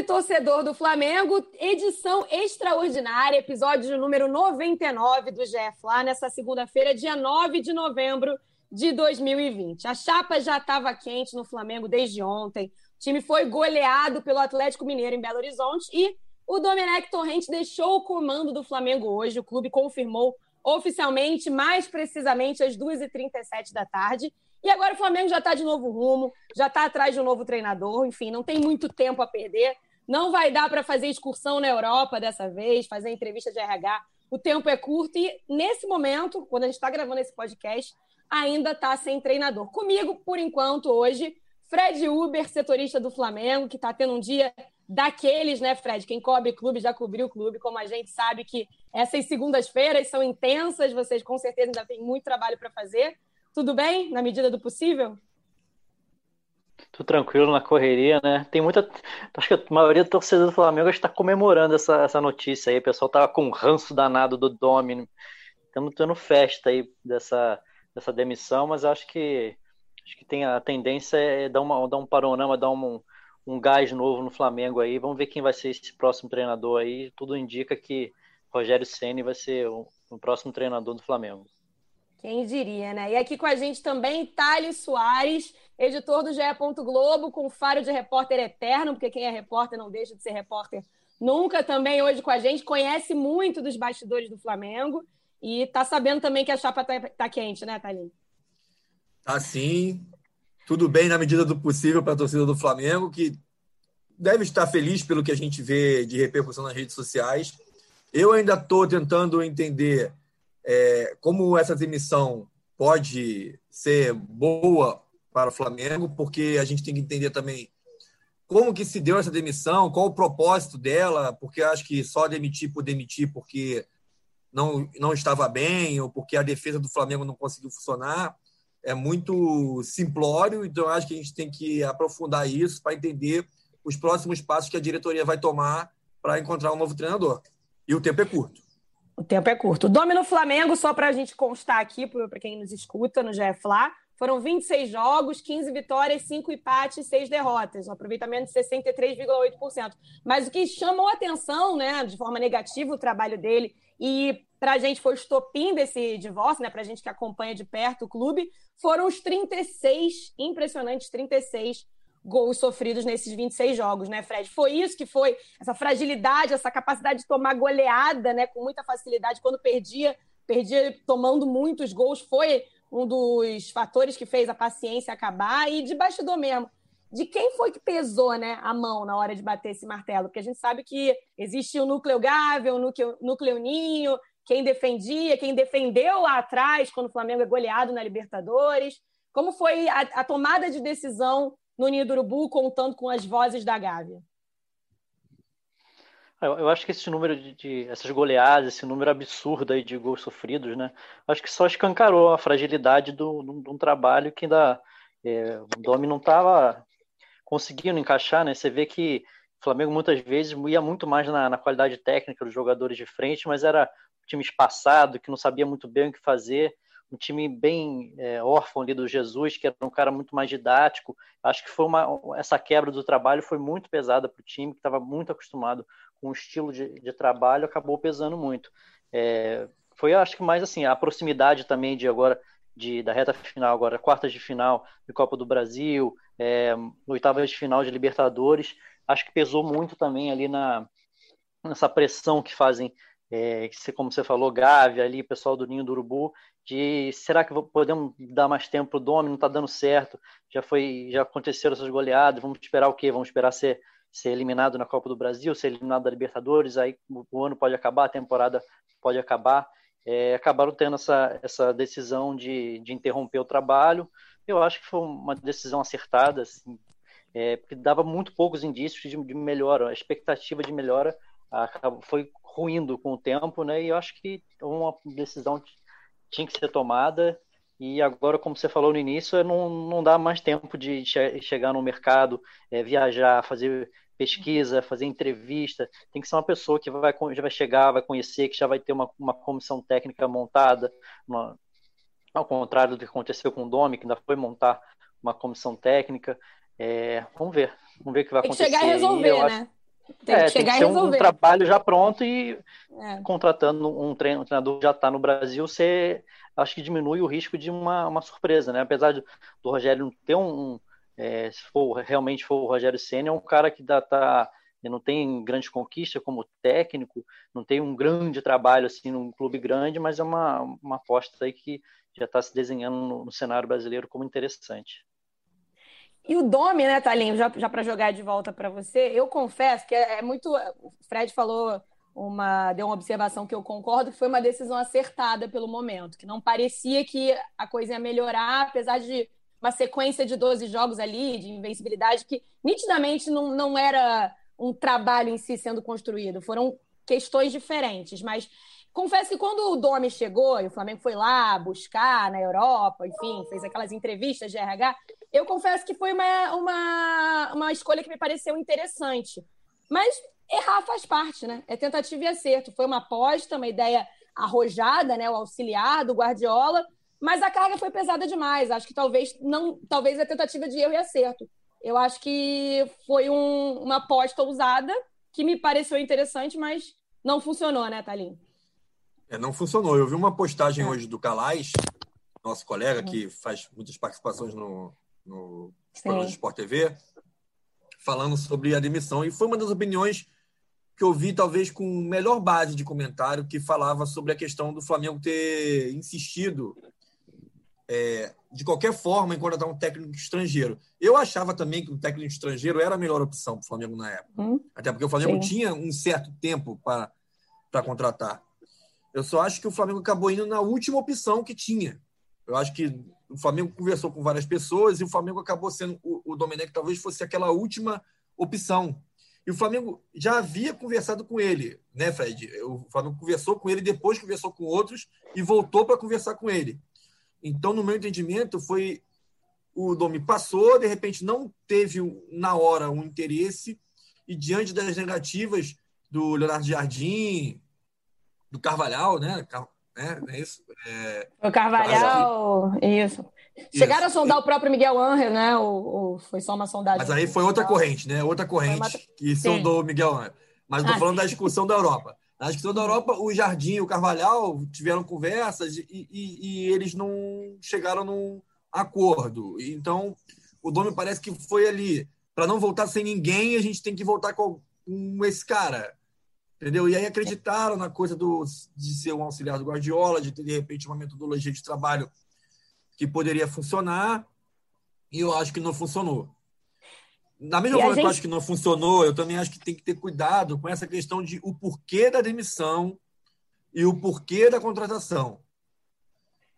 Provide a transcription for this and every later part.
Torcedor do Flamengo! Edição extraordinária, episódio número 99 do GE Fla, nessa segunda-feira, dia 9 de novembro de 2020. A chapa já estava quente no Flamengo desde ontem. O time foi goleado pelo Atlético Mineiro em Belo Horizonte e o Domenech Torrente deixou o comando do Flamengo hoje. O clube confirmou oficialmente, mais precisamente às 2h37 da tarde. E agora o Flamengo já está de novo rumo, já está atrás de um novo treinador. Enfim, não tem muito tempo a perder. Não vai dar para fazer excursão na Europa dessa vez, fazer entrevista de RH. O tempo é curto e, nesse momento, quando a gente está gravando esse podcast, ainda está sem treinador. Comigo, por enquanto, hoje, Fred Uber, setorista do Flamengo, que está tendo um dia daqueles, né, Fred? Quem cobre clube já cobriu o clube, como a gente sabe que essas segundas-feiras são intensas, vocês com certeza ainda têm muito trabalho para fazer. Tudo bem, na medida do possível? Tudo tranquilo na correria, né? Tem muita. Acho que a maioria do torcedor do Flamengo está comemorando essa, essa notícia aí. O pessoal tava com um ranço danado do Domino. Estamos tendo festa aí dessa, dessa demissão, mas acho que acho que tem a tendência é dar, uma, dar um panorama, dar um, um gás novo no Flamengo aí. Vamos ver quem vai ser esse próximo treinador aí. Tudo indica que Rogério Ceni vai ser o, o, próximo treinador do Flamengo. Quem diria, né? E aqui com a gente também Thales Soares, editor do GE. Globo, com faro de repórter eterno, porque quem é repórter não deixa de ser repórter nunca. Também hoje com a gente, conhece muito dos bastidores do Flamengo e tá sabendo também que a chapa tá, tá quente, né, Thalim? Tá sim. Tudo bem na medida do possível para a torcida do Flamengo, que deve estar feliz pelo que a gente vê de repercussão nas redes sociais. Eu ainda estou tentando entender é, como essa demissão pode ser boa para o Flamengo, porque a gente tem que entender também como que se deu essa demissão, qual o propósito dela, porque acho que só demitir por demitir porque não, não estava bem ou porque a defesa do Flamengo não conseguiu funcionar é muito simplório, então acho que a gente tem que aprofundar isso para entender os próximos passos que a diretoria vai tomar para encontrar um novo treinador. E o tempo é curto. O tempo é curto. O Domino Flamengo, só para a gente constar aqui, para quem nos escuta no GFLA, foram 26 jogos, 15 vitórias, 5 empates e 6 derrotas. Um aproveitamento de 63,8%. Mas o que chamou atenção, né, de forma negativa, o trabalho dele, e para a gente foi o estopim desse divórcio, né, para a gente que acompanha de perto o clube, foram os 36, impressionantes 36 gols sofridos nesses 26 jogos, né, Fred? Foi isso que foi, essa fragilidade, essa capacidade de tomar goleada, né, com muita facilidade, quando perdia, perdia tomando muitos gols, foi um dos fatores que fez a paciência acabar e de bastidor mesmo. De quem foi que pesou né, a mão na hora de bater esse martelo? Porque a gente sabe que existe o núcleo Gávea, o núcleo, núcleo Ninho, quem defendia, quem defendeu lá atrás, quando o Flamengo é goleado na Libertadores. Como foi a, a tomada de decisão no Ninho do Urubu, contando com as vozes da Gávea? Eu, acho que esse número de, de, essas goleadas, esse número absurdo aí de gols sofridos, né? Acho que só escancarou a fragilidade do, do, de um trabalho que ainda é, o Domi não estava conseguindo encaixar, né? Você vê que o Flamengo muitas vezes ia muito mais na, na qualidade técnica dos jogadores de frente, mas era um time espaçado, que não sabia muito bem o que fazer, um time bem é, órfão ali do Jesus, que era um cara muito mais didático. Acho que foi uma, essa quebra do trabalho foi muito pesada para o time, que estava muito acostumado com o estilo de, de trabalho, acabou pesando muito. É, foi, acho que mais assim, a proximidade também de agora, de, da reta final, agora quartas de final de Copa do Brasil, é, oitavas de final de Libertadores, acho que pesou muito também ali na, nessa pressão que fazem é, como você falou, Gávea ali, pessoal do Ninho do Urubu, de será que podemos dar mais tempo para o Domi? Não está dando certo, já foi, já aconteceram essas goleadas, vamos esperar o quê? Vamos esperar ser, ser eliminado na Copa do Brasil, ser eliminado da Libertadores, aí o ano pode acabar, a temporada pode acabar. É, acabaram tendo essa, essa decisão de, de interromper o trabalho. Eu acho que foi uma decisão acertada, assim, é, porque dava muito poucos indícios de, de melhora, a expectativa de melhora foi ruindo com o tempo, né? E eu acho que uma decisão tinha que ser tomada. E agora, como você falou no início, não, não dá mais tempo de che chegar no mercado, é, viajar, fazer pesquisa, fazer entrevista. Tem que ser uma pessoa que vai, já vai chegar, vai conhecer, que já vai ter uma, uma comissão técnica montada, uma, ao contrário do que aconteceu com o Domi, que ainda foi montar uma comissão técnica. É, vamos ver, vamos ver o que vai acontecer. Tem que chegar e resolver, né? Tem que é, chegar tem que e resolver. Um, trabalho já pronto e é. contratando um, treino, um treinador que já está no Brasil, você acho que diminui o risco de uma, uma surpresa, né? Apesar de, do Rogério não ter um, um é, se for realmente for o Rogério Senna, é um cara que dá, tá, não tem grande conquista como técnico, não tem um grande trabalho assim num clube grande, mas é uma, uma aposta aí que já está se desenhando no, no cenário brasileiro como interessante. E o Domi, né, Thalinho, já, já para jogar de volta para você, eu confesso que é, é, muito. O Fred falou uma. deu uma observação que eu concordo, que foi uma decisão acertada pelo momento, que não parecia que a coisa ia melhorar, apesar de uma sequência de 12 jogos ali, de invencibilidade, que nitidamente não, não era um trabalho em si sendo construído, foram questões diferentes, mas confesso que quando o Domi chegou e o Flamengo foi lá buscar na Europa, enfim, fez aquelas entrevistas de RH, eu confesso que foi uma, uma, uma escolha que me pareceu interessante. Mas errar faz parte, né? É tentativa e acerto. Foi uma aposta, uma ideia arrojada, né? O auxiliar do Guardiola, mas a carga foi pesada demais. Acho que talvez não, talvez a tentativa de erro e acerto. Eu acho que foi um, uma aposta ousada que me pareceu interessante, mas não funcionou, né, Thalim? É, não funcionou. Eu vi uma postagem é. hoje do Calais, nosso colega, uhum. que faz muitas participações no, no programa de Sport TV, falando sobre a demissão. E foi uma das opiniões que eu vi, talvez, com melhor base de comentário, que falava sobre a questão do Flamengo ter insistido, é, de qualquer forma, em contratar um técnico estrangeiro. Eu achava também que um técnico estrangeiro era a melhor opção para o Flamengo na época. Hum, Até porque o Flamengo sim. tinha um certo tempo para contratar. Eu só acho que o Flamengo acabou indo na última opção que tinha. Eu acho que o Flamengo conversou com várias pessoas e o Flamengo acabou sendo o, o Domenech talvez fosse aquela última opção. E o Flamengo já havia conversado com ele, né, Fred? O Flamengo conversou com ele, depois conversou com outros e voltou para conversar com ele. Então, no meu entendimento, foi o Domi passou, de repente não teve na hora um interesse e diante das negativas do Leonardo Jardim, do Carvalhal, né? né? É isso? É... O Carvalhal, isso. Chegaram isso. a sondar o próprio Miguel Angel, né? Ou, ou, foi só uma sondagem? Mas aí foi outra corrente, né? Outra corrente uma... que sondou o Miguel Angel. Mas estou ah, falando sim. da discussão da Europa. Na discussão da Europa, o Jardim e o Carvalhal tiveram conversas e, e, e eles não chegaram num acordo. Então, o Domi parece que foi ali. Para não voltar sem ninguém, a gente tem que voltar com, com esse cara. Entendeu? E aí acreditaram na coisa do, de ser um auxiliar do Guardiola, de ter, de repente, uma metodologia de trabalho que poderia funcionar, e eu acho que não funcionou. Na mesma forma gente... que eu acho que não funcionou, eu também acho que tem que ter cuidado com essa questão de o porquê da demissão e o porquê da contratação.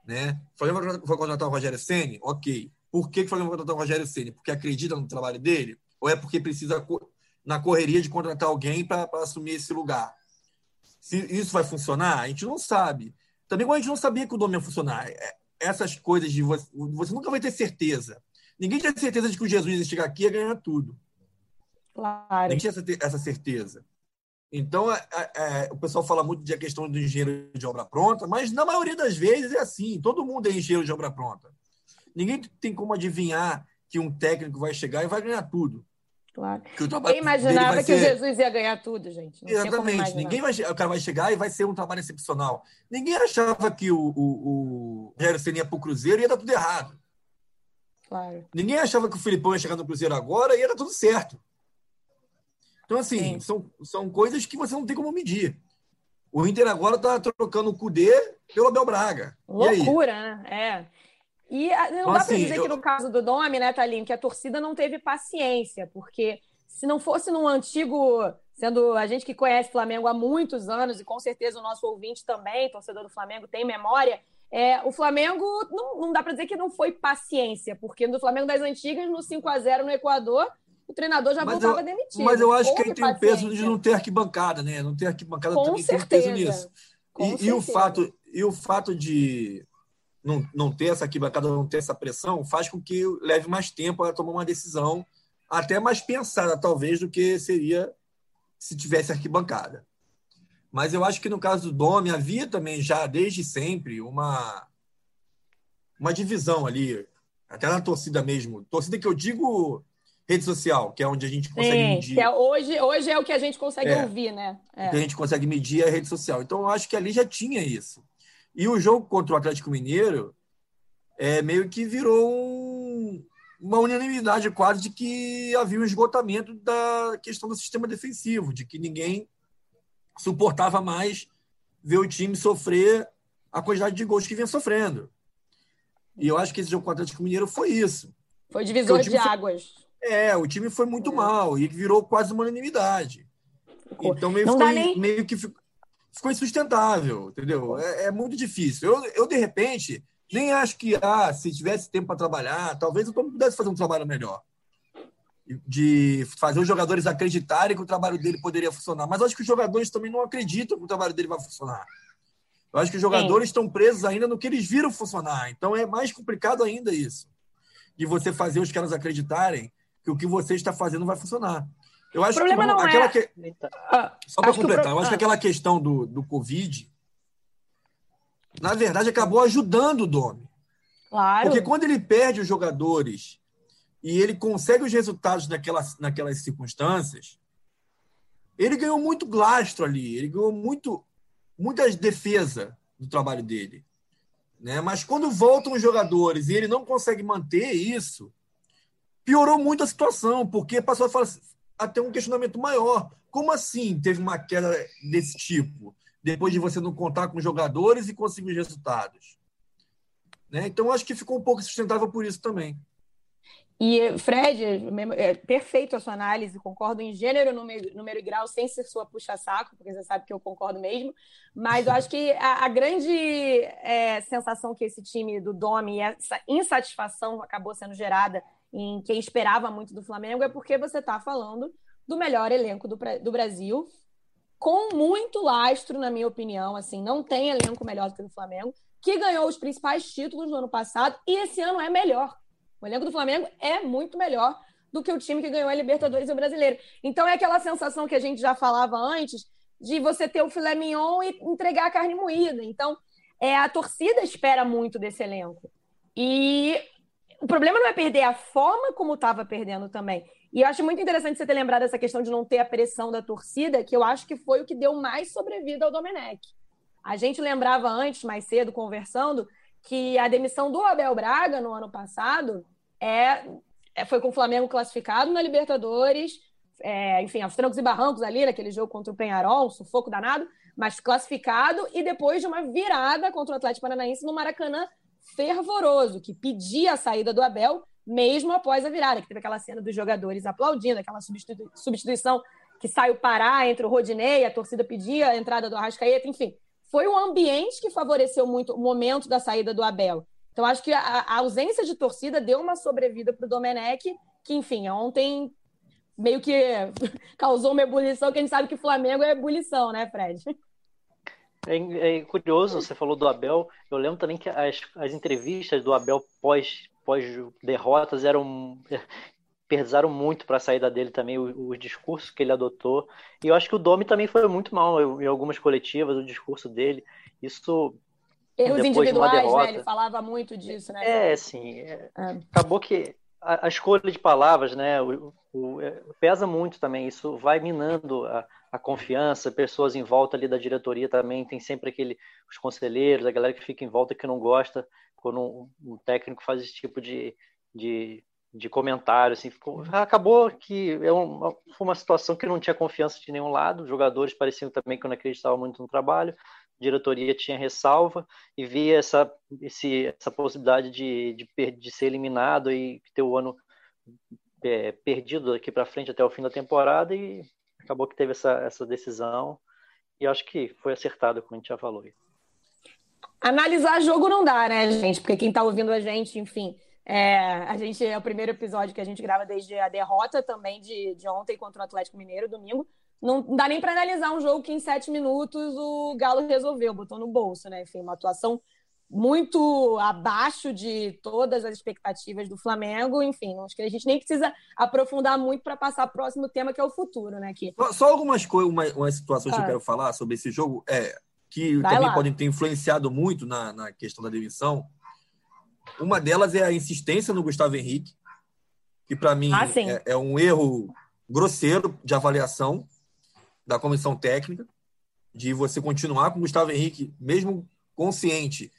Né? O Flamengo vai contratar o Rogério Senni? Ok. Por que, que o Flamengo contratar o Rogério Senni? Porque acredita no trabalho dele? Ou é porque precisa na correria de contratar alguém para assumir esse lugar. Se isso vai funcionar, a gente não sabe. Também a gente não sabia que o nome ia funcionar. É, essas coisas de você, você nunca vai ter certeza. Ninguém tinha certeza de que o Jesus ia chegar aqui e ia ganhar tudo. Claro. Ninguém tinha essa, essa certeza. Então, é, é, o pessoal fala muito de a questão do engenheiro de obra pronta, mas na maioria das vezes é assim: todo mundo é engenheiro de obra pronta. Ninguém tem como adivinhar que um técnico vai chegar e vai ganhar tudo. Claro. Ninguém imaginava que ser... o Jesus ia ganhar tudo, gente. Não Exatamente. Ninguém vai, o cara vai chegar e vai ser um trabalho excepcional. Ninguém achava que o, o, o Rogério Senna ia para o Cruzeiro e ia dar tudo errado. Claro. Ninguém achava que o Filipão ia chegar no Cruzeiro agora e ia dar tudo certo. Então, assim, são, são coisas que você não tem como medir. O Inter agora está trocando o Cudê pelo Abel Braga. Loucura, né? É. E ah, não então, dá para assim, dizer eu... que no caso do Domi, né, Thalinho, que a torcida não teve paciência, porque se não fosse num antigo, sendo a gente que conhece Flamengo há muitos anos, e com certeza o nosso ouvinte também, torcedor do Flamengo, tem memória, é, o Flamengo não, não dá para dizer que não foi paciência, porque no Flamengo das antigas, no 5 a 0 no Equador, o treinador já mas voltava eu, demitido. Mas eu acho Houve que ele tem o peso de não ter arquibancada, né? Não ter arquibancada Com também certeza. tem peso nisso. E, e, o fato, e o fato de não, não ter essa arquibancada, não ter essa pressão, faz com que leve mais tempo a tomar uma decisão, até mais pensada, talvez, do que seria se tivesse arquibancada. Mas eu acho que no caso do Domi havia também já desde sempre uma uma divisão ali, até na torcida mesmo. Torcida que eu digo rede social, que é onde a gente consegue Sim, medir. É hoje, hoje é o que a gente consegue é, ouvir, né? É. O que a gente consegue medir é a rede social. Então eu acho que ali já tinha isso. E o jogo contra o Atlético Mineiro é meio que virou um, uma unanimidade quase de que havia um esgotamento da questão do sistema defensivo, de que ninguém suportava mais ver o time sofrer a quantidade de gols que vinha sofrendo. E eu acho que esse jogo com o Atlético Mineiro foi isso. Foi divisor de foi... águas. É, o time foi muito é. mal e virou quase uma unanimidade. Então meio, ficou, nem... meio que ficou, ficou insustentável, entendeu? É, é, muito difícil. Eu, eu, de repente, nem acho que ah, se tivesse tempo para trabalhar, talvez eu pudesse fazer um trabalho melhor de fazer os jogadores acreditarem que o trabalho dele poderia funcionar. Mas acho que os jogadores também não acreditam que o trabalho dele vai funcionar. Eu acho que os jogadores Sim. estão presos ainda no que eles viram funcionar. Então é mais complicado ainda isso. De você fazer os caras acreditarem que o que você está fazendo vai funcionar. Eu acho o problema que não aquela é... que... Ah, Só para completar, pro... eu acho que ah. aquela questão do, do Covid, na verdade, acabou ajudando o Domi. Claro. Porque quando ele perde os jogadores e ele consegue os resultados naquelas, naquelas circunstâncias, ele ganhou muito glastro ali, ele ganhou muito, muita defesa do trabalho dele. Né? Mas quando voltam os jogadores e ele não consegue manter isso, piorou muito a situação, porque passou a, a ter um questionamento maior. Como assim teve uma queda desse tipo, depois de você não contar com os jogadores e conseguir os resultados? Né? Então, acho que ficou um pouco sustentável por isso também. E, Fred, é perfeito a sua análise, concordo em gênero, número, número e grau, sem ser sua puxa-saco, porque você sabe que eu concordo mesmo. Mas eu acho que a, a grande é, sensação que esse time do Domi, essa insatisfação acabou sendo gerada em quem esperava muito do Flamengo, é porque você está falando do melhor elenco do, do Brasil, com muito lastro, na minha opinião. Assim, não tem elenco melhor do que o Flamengo, que ganhou os principais títulos no ano passado e esse ano é melhor. O elenco do Flamengo é muito melhor do que o time que ganhou a Libertadores e o Brasileiro. Então é aquela sensação que a gente já falava antes de você ter o filé mignon e entregar a carne moída. Então, é a torcida espera muito desse elenco. E o problema não é perder a forma como estava perdendo também. E eu acho muito interessante você ter lembrado essa questão de não ter a pressão da torcida, que eu acho que foi o que deu mais sobrevida ao Domenech. A gente lembrava antes, mais cedo, conversando, que a demissão do Abel Braga no ano passado é, é, foi com o Flamengo classificado na Libertadores, é, enfim, aos trancos e barrancos ali, naquele jogo contra o Penharol, um sufoco danado, mas classificado e depois de uma virada contra o Atlético Paranaense no Maracanã fervoroso, que pedia a saída do Abel mesmo após a virada, que teve aquela cena dos jogadores aplaudindo, aquela substitu substituição que saiu parar entre o Rodinei, a torcida pedia a entrada do Arrascaeta, enfim. Foi um ambiente que favoreceu muito o momento da saída do Abel. Então, acho que a, a ausência de torcida deu uma sobrevida para o Domenech, que, enfim, ontem meio que causou uma ebulição, que a gente sabe que Flamengo é ebulição, né, Fred? É, é, curioso, você falou do Abel. Eu lembro também que as, as entrevistas do Abel pós, pós derrotas eram pesaram muito para a saída dele também, o, o, discurso que ele adotou. E eu acho que o Domi também foi muito mal em algumas coletivas, o discurso dele. Isso Erros individuais, né? Ele falava muito disso, né? É, sim. É, é. Acabou que a, a, escolha de palavras, né? O, o, é, pesa muito também. Isso vai minando a, a, confiança. Pessoas em volta ali da diretoria também tem sempre aquele os conselheiros, a galera que fica em volta que não gosta quando um, um técnico faz esse tipo de, de, de comentário. Assim, ficou, acabou que é uma, foi uma situação que não tinha confiança de nenhum lado. Os jogadores pareciam também que não acreditavam muito no trabalho diretoria tinha ressalva e via essa, esse, essa possibilidade de, de, de ser eliminado e ter o ano é, perdido daqui para frente até o fim da temporada e acabou que teve essa, essa decisão e acho que foi acertado, como a gente já falou. Analisar jogo não dá, né, gente? Porque quem está ouvindo a gente, enfim, É, a gente é o primeiro episódio que a gente grava desde a derrota também de, de ontem contra o Atlético Mineiro, domingo. Não dá nem para analisar um jogo que em sete minutos o Galo resolveu, botou no bolso, né? Enfim, uma atuação muito abaixo de todas as expectativas do Flamengo. Enfim, acho que a gente nem precisa aprofundar muito para passar para o próximo tema, que é o futuro, né? Aqui. Só algumas coisas, uma, uma situações ah. que eu quero falar sobre esse jogo, é que Vai também lá. podem ter influenciado muito na, na questão da demissão. Uma delas é a insistência no Gustavo Henrique, que para mim ah, é, é um erro grosseiro de avaliação da comissão técnica, de você continuar com o Gustavo Henrique, mesmo consciente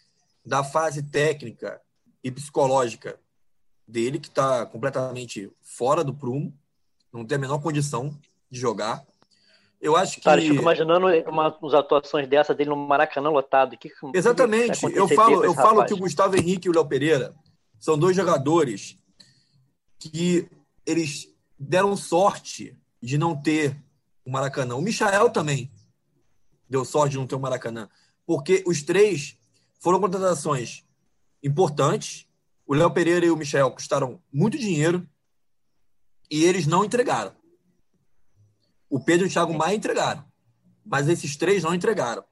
da fase técnica e psicológica dele, que está completamente fora do prumo, não tem a menor condição de jogar. Eu acho que. Cara, eu fico imaginando uma, umas atuações dessa dele no Maracanã lotado. Que, Exatamente. Que eu falo, eu falo que o Gustavo Henrique e o Léo Pereira são dois jogadores que eles deram sorte de não ter o Maracanã. O Michael também deu sorte de não ter o Maracanã. Porque os três foram contratações importantes. O Léo Pereira e o Michel custaram muito dinheiro e eles não entregaram. O Pedro e o Thiago Maia entregaram, mas esses três não entregaram.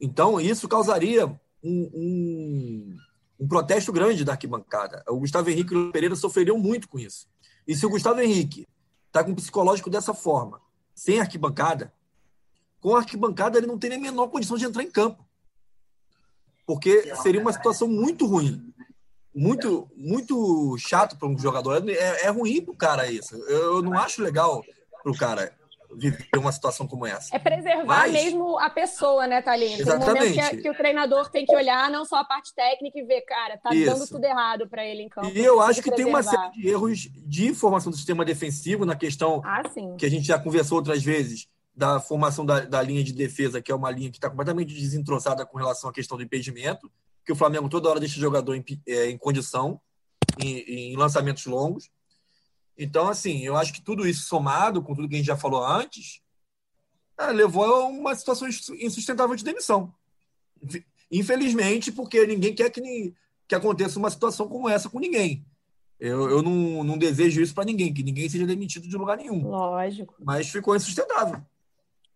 Então, isso causaria um, um, um protesto grande da arquibancada. O Gustavo Henrique e o Léo Pereira sofreriam muito com isso. E se o Gustavo Henrique está com o psicológico dessa forma, sem arquibancada, com a arquibancada ele não tem a menor condição de entrar em campo porque seria uma situação muito ruim. Muito, muito chato para um jogador. É, é ruim para o cara isso. Eu não acho legal para o cara viver uma situação como essa. É preservar Mas... mesmo a pessoa, né, Thalina? Exatamente. Tem um que, que, o treinador tem que olhar não só a parte técnica e ver, cara, tá Isso. dando tudo errado para ele em campo. E eu acho que preservar. tem uma série de erros de formação do sistema defensivo na questão ah, que a gente já conversou outras vezes da formação da, da, linha de defesa, que é uma linha que está completamente desentrosada com relação à questão do impedimento, que o Flamengo toda hora deixa o jogador em, é, em condição, em, em, lançamentos longos. Então, assim, eu acho que tudo isso somado com tudo que a gente já falou antes, é, levou a uma situação insustentável de demissão. Infelizmente, porque ninguém quer que, que aconteça uma situação como essa com ninguém. Eu, eu não, não desejo isso para ninguém, que ninguém seja demitido de lugar nenhum. Lógico. Mas ficou insustentável.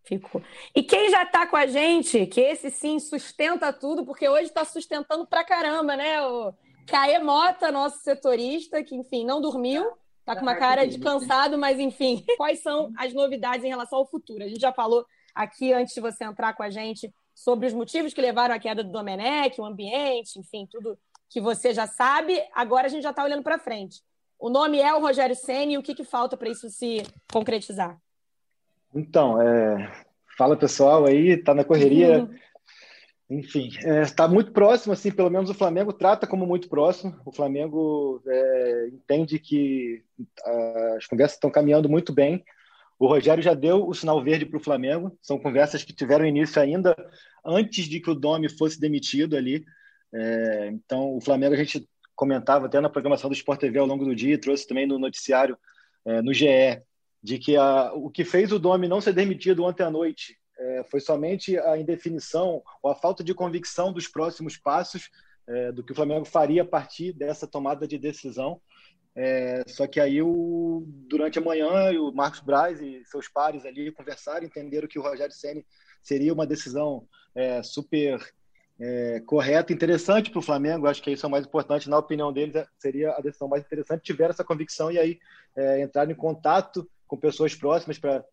Ficou. E quem já está com a gente, que esse sim sustenta tudo, porque hoje está sustentando pra caramba, né? O Caê Mota, nosso setorista, que, enfim, não dormiu, está com uma cara de cansado, mas, enfim, quais são as novidades em relação ao futuro? A gente já falou aqui, antes de você entrar com a gente, sobre os motivos que levaram à queda do Domenech, o ambiente, enfim, tudo que você já sabe. Agora a gente já está olhando para frente. O nome é o Rogério Senna e o que, que falta para isso se concretizar? Então, é... fala pessoal aí, tá na correria. Uhum. Enfim, está é, muito próximo, assim, pelo menos o Flamengo trata como muito próximo. O Flamengo é, entende que as conversas estão caminhando muito bem. O Rogério já deu o sinal verde para o Flamengo. São conversas que tiveram início ainda antes de que o Domi fosse demitido ali. É, então, o Flamengo a gente comentava até na programação do Sport TV ao longo do dia, trouxe também no noticiário é, no GE, de que a, o que fez o Domi não ser demitido ontem à noite é, foi somente a indefinição ou a falta de convicção dos próximos passos é, do que o Flamengo faria a partir dessa tomada de decisão. É, só que aí, o, durante a manhã, o Marcos Braz e seus pares ali conversaram, entenderam que o Rogério Ceni seria uma decisão é, super é, correta, interessante para o Flamengo. Acho que isso é o mais importante. Na opinião deles, é, seria a decisão mais interessante. Tiveram essa convicção e aí entraram em contato com pessoas próximas para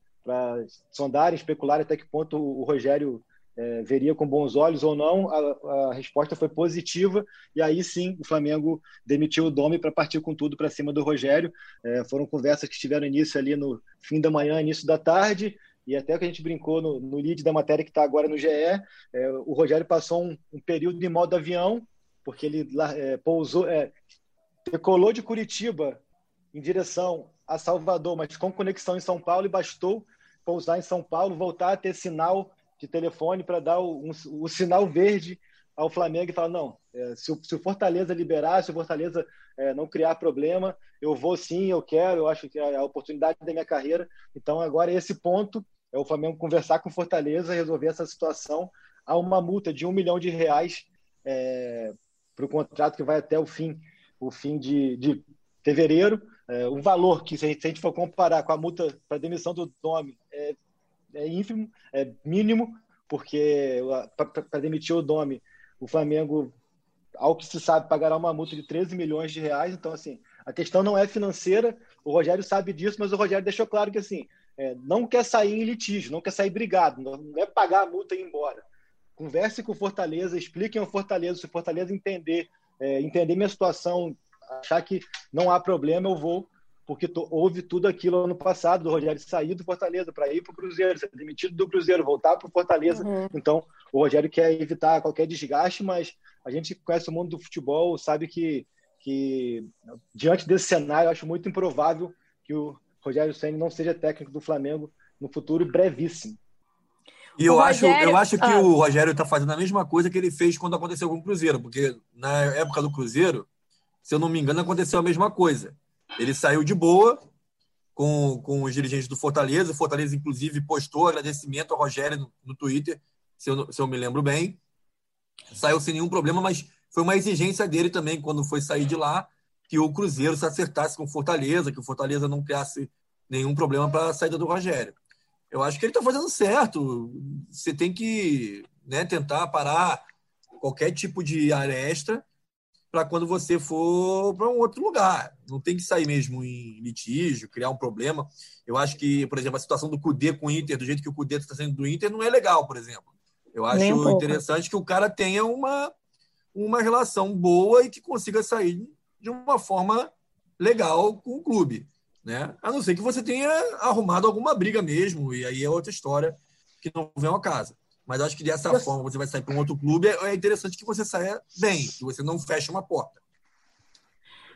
sondarem, especular até que ponto o, Rogério é, veria com bons olhos ou não. A, a, resposta foi positiva e aí sim o Flamengo demitiu o Domi para partir com tudo para cima do Rogério. É, foram conversas que tiveram início ali no fim da manhã, início da tarde. E até que a gente brincou no, no lead da matéria que está agora no GE, é, o Rogério passou um, um, período em modo avião, porque ele é, pousou, é, decolou de Curitiba em direção a Salvador, mas com conexão em São Paulo, e bastou pousar em São Paulo, voltar a ter sinal de telefone para dar o, um, o, sinal verde ao Flamengo e falar: não, é, se, o, se, o, Fortaleza liberar, se o Fortaleza é, não criar problema, eu vou sim, eu quero, eu acho que é a oportunidade da minha carreira. Então, agora, esse ponto é o Flamengo conversar com o Fortaleza, resolver essa situação. Há uma multa de um milhão de reais é, para o contrato que vai até o fim o fim de, de fevereiro. É, o valor que, se a, gente, se a gente for comparar com a multa para demissão do Domi, é, é ínfimo, é mínimo, porque para demitir o Domi, o Flamengo, ao que se sabe, pagará uma multa de 13 milhões de reais. Então, assim, a questão não é financeira, o Rogério sabe disso, mas o Rogério deixou claro que, assim, é, não quer sair em litígio, não quer sair brigado, não é pagar a multa e ir embora. Converse com o Fortaleza, expliquem ao Fortaleza, se o Fortaleza entender, é, entender minha situação, achar que não há problema, eu vou, porque tô, houve tudo aquilo ano passado, do Rogério sair do Fortaleza para ir para o Cruzeiro, ser demitido do Cruzeiro, voltar para o Fortaleza. Uhum. Então, o Rogério quer evitar qualquer desgaste, mas a gente conhece o mundo do futebol, sabe que, que diante desse cenário, eu acho muito improvável que o Rogério Senna não seja técnico do Flamengo no futuro brevíssimo. E eu, Rogério... acho, eu acho que ah. o Rogério está fazendo a mesma coisa que ele fez quando aconteceu com o Cruzeiro, porque na época do Cruzeiro, se eu não me engano, aconteceu a mesma coisa. Ele saiu de boa com, com os dirigentes do Fortaleza. O Fortaleza, inclusive, postou agradecimento ao Rogério no, no Twitter, se eu, se eu me lembro bem. Saiu sem nenhum problema, mas foi uma exigência dele também, quando foi sair de lá, que o Cruzeiro se acertasse com o Fortaleza, que o Fortaleza não criasse nenhum problema para a saída do Rogério eu acho que ele está fazendo certo. Você tem que né, tentar parar qualquer tipo de aresta para quando você for para um outro lugar. Não tem que sair mesmo em litígio, criar um problema. Eu acho que, por exemplo, a situação do Cudê com o Inter, do jeito que o Cudê está saindo do Inter, não é legal, por exemplo. Eu acho um interessante que o cara tenha uma, uma relação boa e que consiga sair de uma forma legal com o clube né? A não ser que você tenha arrumado alguma briga mesmo, e aí é outra história que não vem ao caso. Mas acho que dessa eu... forma você vai sair para um outro clube, é interessante que você saia bem, que você não feche uma porta.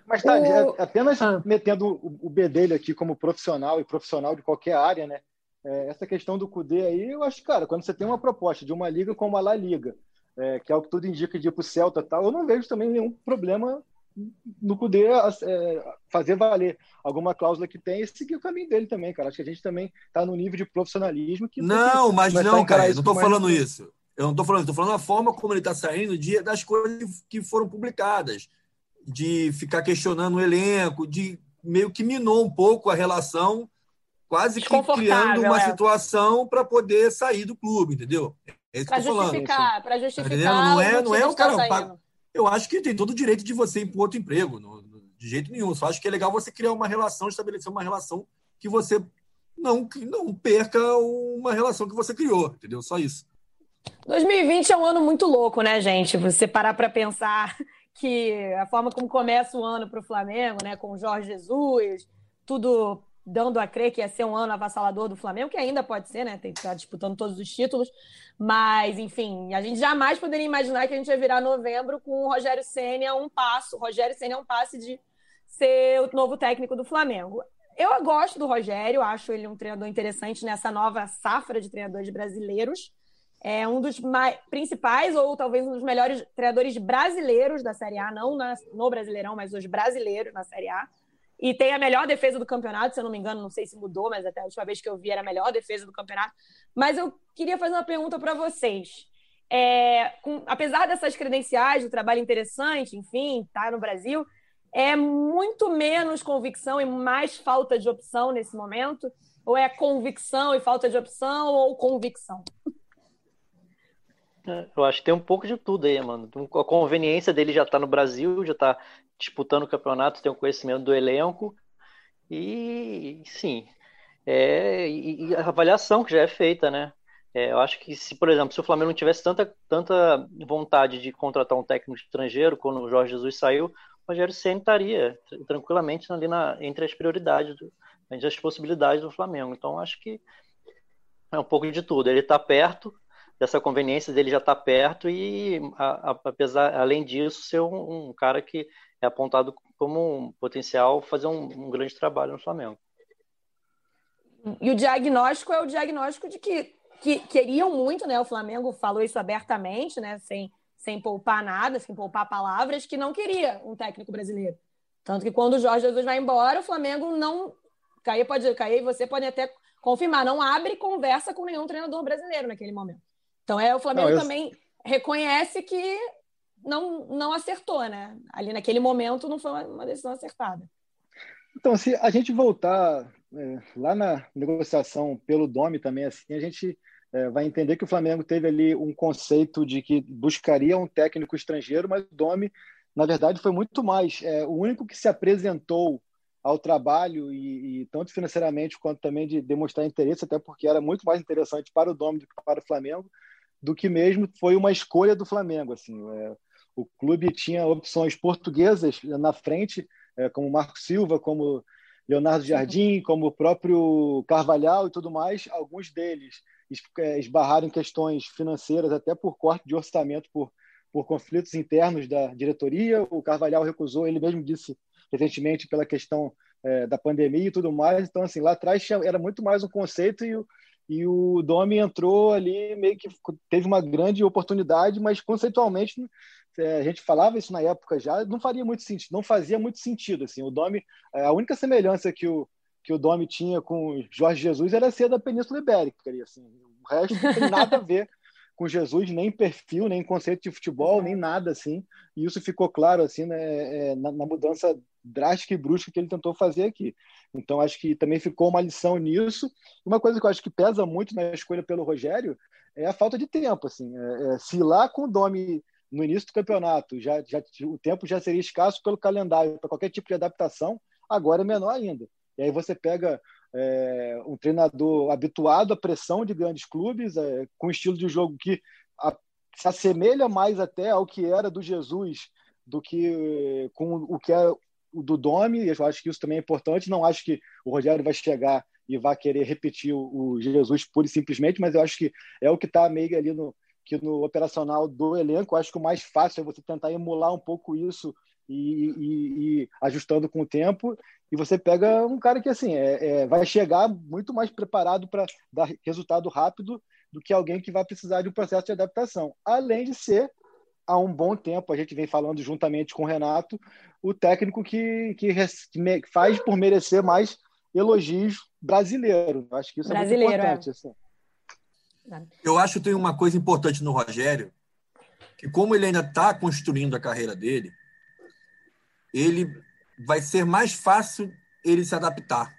Mas tá, o... é, apenas ah. metendo o bedelho aqui como profissional e profissional de qualquer área, né? É, essa questão do CUDE aí, eu acho, cara, quando você tem uma proposta de uma liga como a La Liga, é, que é o que tudo indica de ir para o Celta tal, eu não vejo também nenhum problema no poder é, fazer valer alguma cláusula que tem e seguir o caminho dele também, cara. Acho que a gente também está no nível de profissionalismo que. Não, mas não, cara, eu não estou falando isso. Eu não estou falando, estou falando a forma como ele está saindo de, das coisas que foram publicadas, de ficar questionando o elenco, de meio que minou um pouco a relação, quase que criando uma é. situação para poder sair do clube, entendeu? É para justificar, para justificar. Tá não é, não é o cara eu acho que tem todo o direito de você ir para outro emprego, no, no, de jeito nenhum. Só acho que é legal você criar uma relação, estabelecer uma relação que você não, não perca uma relação que você criou, entendeu? Só isso. 2020 é um ano muito louco, né, gente? Você parar para pensar que a forma como começa o ano para o Flamengo, né, com o Jorge Jesus, tudo dando a crer que ia ser um ano avassalador do Flamengo, que ainda pode ser, né? Tem que estar disputando todos os títulos. Mas, enfim, a gente jamais poderia imaginar que a gente ia virar novembro com o Rogério Senna um passo. O Rogério Senna é um passe de ser o novo técnico do Flamengo. Eu gosto do Rogério, acho ele um treinador interessante nessa nova safra de treinadores brasileiros. É um dos mais, principais, ou talvez um dos melhores treinadores brasileiros da Série A, não na, no Brasileirão, mas os brasileiros na Série A. E tem a melhor defesa do campeonato, se eu não me engano, não sei se mudou, mas até a última vez que eu vi era a melhor defesa do campeonato. Mas eu queria fazer uma pergunta para vocês. É, com, apesar dessas credenciais, do trabalho interessante, enfim, tá no Brasil, é muito menos convicção e mais falta de opção nesse momento? Ou é convicção e falta de opção ou convicção? É, eu acho que tem um pouco de tudo aí, mano. A conveniência dele já tá no Brasil, já tá disputando o campeonato, tem um conhecimento do elenco. E sim, é, e, a avaliação que já é feita, né? É, eu acho que se, por exemplo, se o Flamengo não tivesse tanta, tanta vontade de contratar um técnico estrangeiro, quando o Jorge Jesus saiu, o Rogério Senna estaria tranquilamente ali na, entre as prioridades, do, entre as possibilidades do Flamengo. Então, acho que é um pouco de tudo. Ele está perto, dessa conveniência dele já está perto e, a, a, apesar, além disso, ser um, um, cara que é apontado como um potencial fazer um, um, grande trabalho no Flamengo. E o diagnóstico é o diagnóstico de que, que queriam muito, né? O Flamengo falou isso abertamente, né? Sem, sem poupar nada, sem poupar palavras, que não queria um técnico brasileiro. Tanto que quando o Jorge Jesus vai embora, o Flamengo não. Caí pode cair, você pode até confirmar, não abre conversa com nenhum treinador brasileiro naquele momento. Então é o Flamengo não, eu... também reconhece que não, não acertou, né? Ali naquele momento não foi uma decisão acertada. Então, se a gente voltar é, lá na negociação pelo Domi também, assim, a gente é, vai entender que o Flamengo teve ali um conceito de que buscaria um técnico estrangeiro, mas o Domi, na verdade, foi muito mais. É, o único que se apresentou ao trabalho e, e, tanto financeiramente quanto também de demonstrar interesse, até porque era muito mais interessante para o Domi do que para o Flamengo, do que mesmo foi uma escolha do Flamengo. Assim, é, o clube tinha opções portuguesas na frente, é, como Marco Silva, como Leonardo Jardim, como o próprio Carvalhal e tudo mais. Alguns deles é, esbarraram em questões financeiras, até por corte de orçamento, por, por conflitos internos da diretoria. O Carvalhal recusou, ele mesmo disse recentemente, pela questão é, da pandemia e tudo mais. Então, assim, lá atrás era muito mais um conceito e o, e o Domi entrou ali, meio que teve uma grande oportunidade, mas conceitualmente é, a gente falava isso na época já, não faria muito sentido, não fazia muito sentido assim. O Domi, é, a única semelhança que o que o Domi tinha com Jorge Jesus era ser da Península Ibérica, assim. O resto não tem nada a ver com Jesus, nem perfil, nem conceito de futebol, nem nada assim. E isso ficou claro assim né, é, na, na mudança drástica e brusca que ele tentou fazer aqui. Então, acho que também ficou uma lição nisso. Uma coisa que eu acho que pesa muito na escolha pelo Rogério é a falta de tempo. Assim. É, é, se lá com o Domi no início do campeonato já, já, o tempo já seria escasso pelo calendário para qualquer tipo de adaptação, agora é menor ainda. E aí você pega é, um treinador habituado à pressão de grandes clubes, é, com estilo de jogo que a, se assemelha mais até ao que era do Jesus do que com o que é do Domi, eu acho que isso também é importante. Não acho que o Rogério vai chegar e vai querer repetir o, o Jesus pura e simplesmente, mas eu acho que é o que está meio ali no, que no operacional do elenco. Eu acho que o mais fácil é você tentar emular um pouco isso e, e, e ajustando com o tempo. E você pega um cara que assim é, é vai chegar muito mais preparado para dar resultado rápido do que alguém que vai precisar de um processo de adaptação. Além de ser há um bom tempo, a gente vem falando juntamente com o Renato, o técnico que, que, que faz por merecer mais elogios brasileiro. Acho que isso brasileiro, é muito importante. É. Assim. Eu acho que tem uma coisa importante no Rogério, que como ele ainda está construindo a carreira dele, ele vai ser mais fácil ele se adaptar.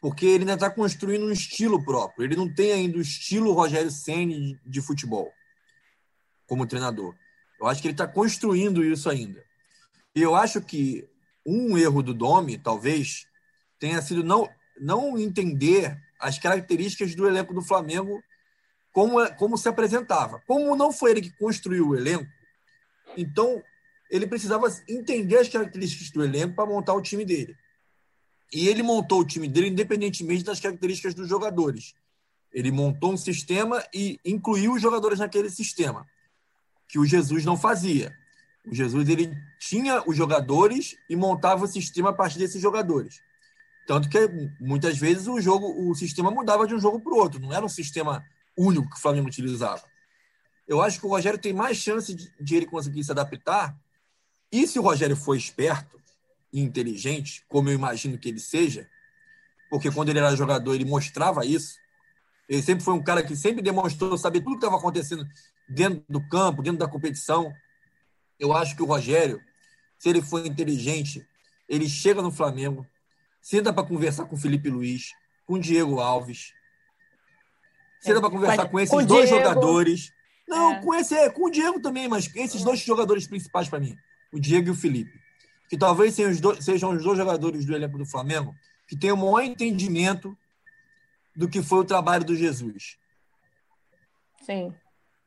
Porque ele ainda está construindo um estilo próprio. Ele não tem ainda o estilo Rogério Ceni de futebol como treinador. Eu acho que ele está construindo isso ainda. E eu acho que um erro do Domi, talvez, tenha sido não, não entender as características do elenco do Flamengo como, como se apresentava. Como não foi ele que construiu o elenco, então ele precisava entender as características do elenco para montar o time dele. E ele montou o time dele independentemente das características dos jogadores. Ele montou um sistema e incluiu os jogadores naquele sistema que o Jesus não fazia. O Jesus ele tinha os jogadores e montava o sistema a partir desses jogadores. Tanto que muitas vezes o jogo, o sistema mudava de um jogo para o outro, não era um sistema único que o Flamengo utilizava. Eu acho que o Rogério tem mais chance de, de ele conseguir se adaptar. E se o Rogério for esperto e inteligente, como eu imagino que ele seja, porque quando ele era jogador ele mostrava isso, ele sempre foi um cara que sempre demonstrou saber tudo que estava acontecendo dentro do campo, dentro da competição. Eu acho que o Rogério, se ele for inteligente, ele chega no Flamengo, senta para conversar com o Felipe Luiz, com o Diego Alves, senta é, para conversar com esses com dois Diego. jogadores. Não, é. com esse, é, com o Diego também, mas esses dois jogadores principais para mim, o Diego e o Felipe, que talvez sejam os, dois, sejam os dois jogadores do elenco do Flamengo que tenham o maior entendimento do que foi o trabalho do Jesus. Sim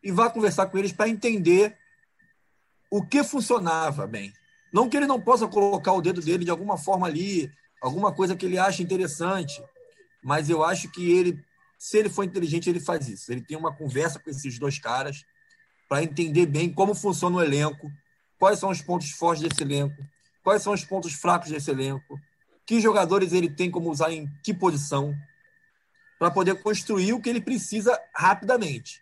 e vá conversar com eles para entender o que funcionava bem. Não que ele não possa colocar o dedo dele de alguma forma ali, alguma coisa que ele acha interessante, mas eu acho que ele, se ele for inteligente, ele faz isso. Ele tem uma conversa com esses dois caras para entender bem como funciona o elenco, quais são os pontos fortes desse elenco, quais são os pontos fracos desse elenco, que jogadores ele tem como usar em que posição, para poder construir o que ele precisa rapidamente.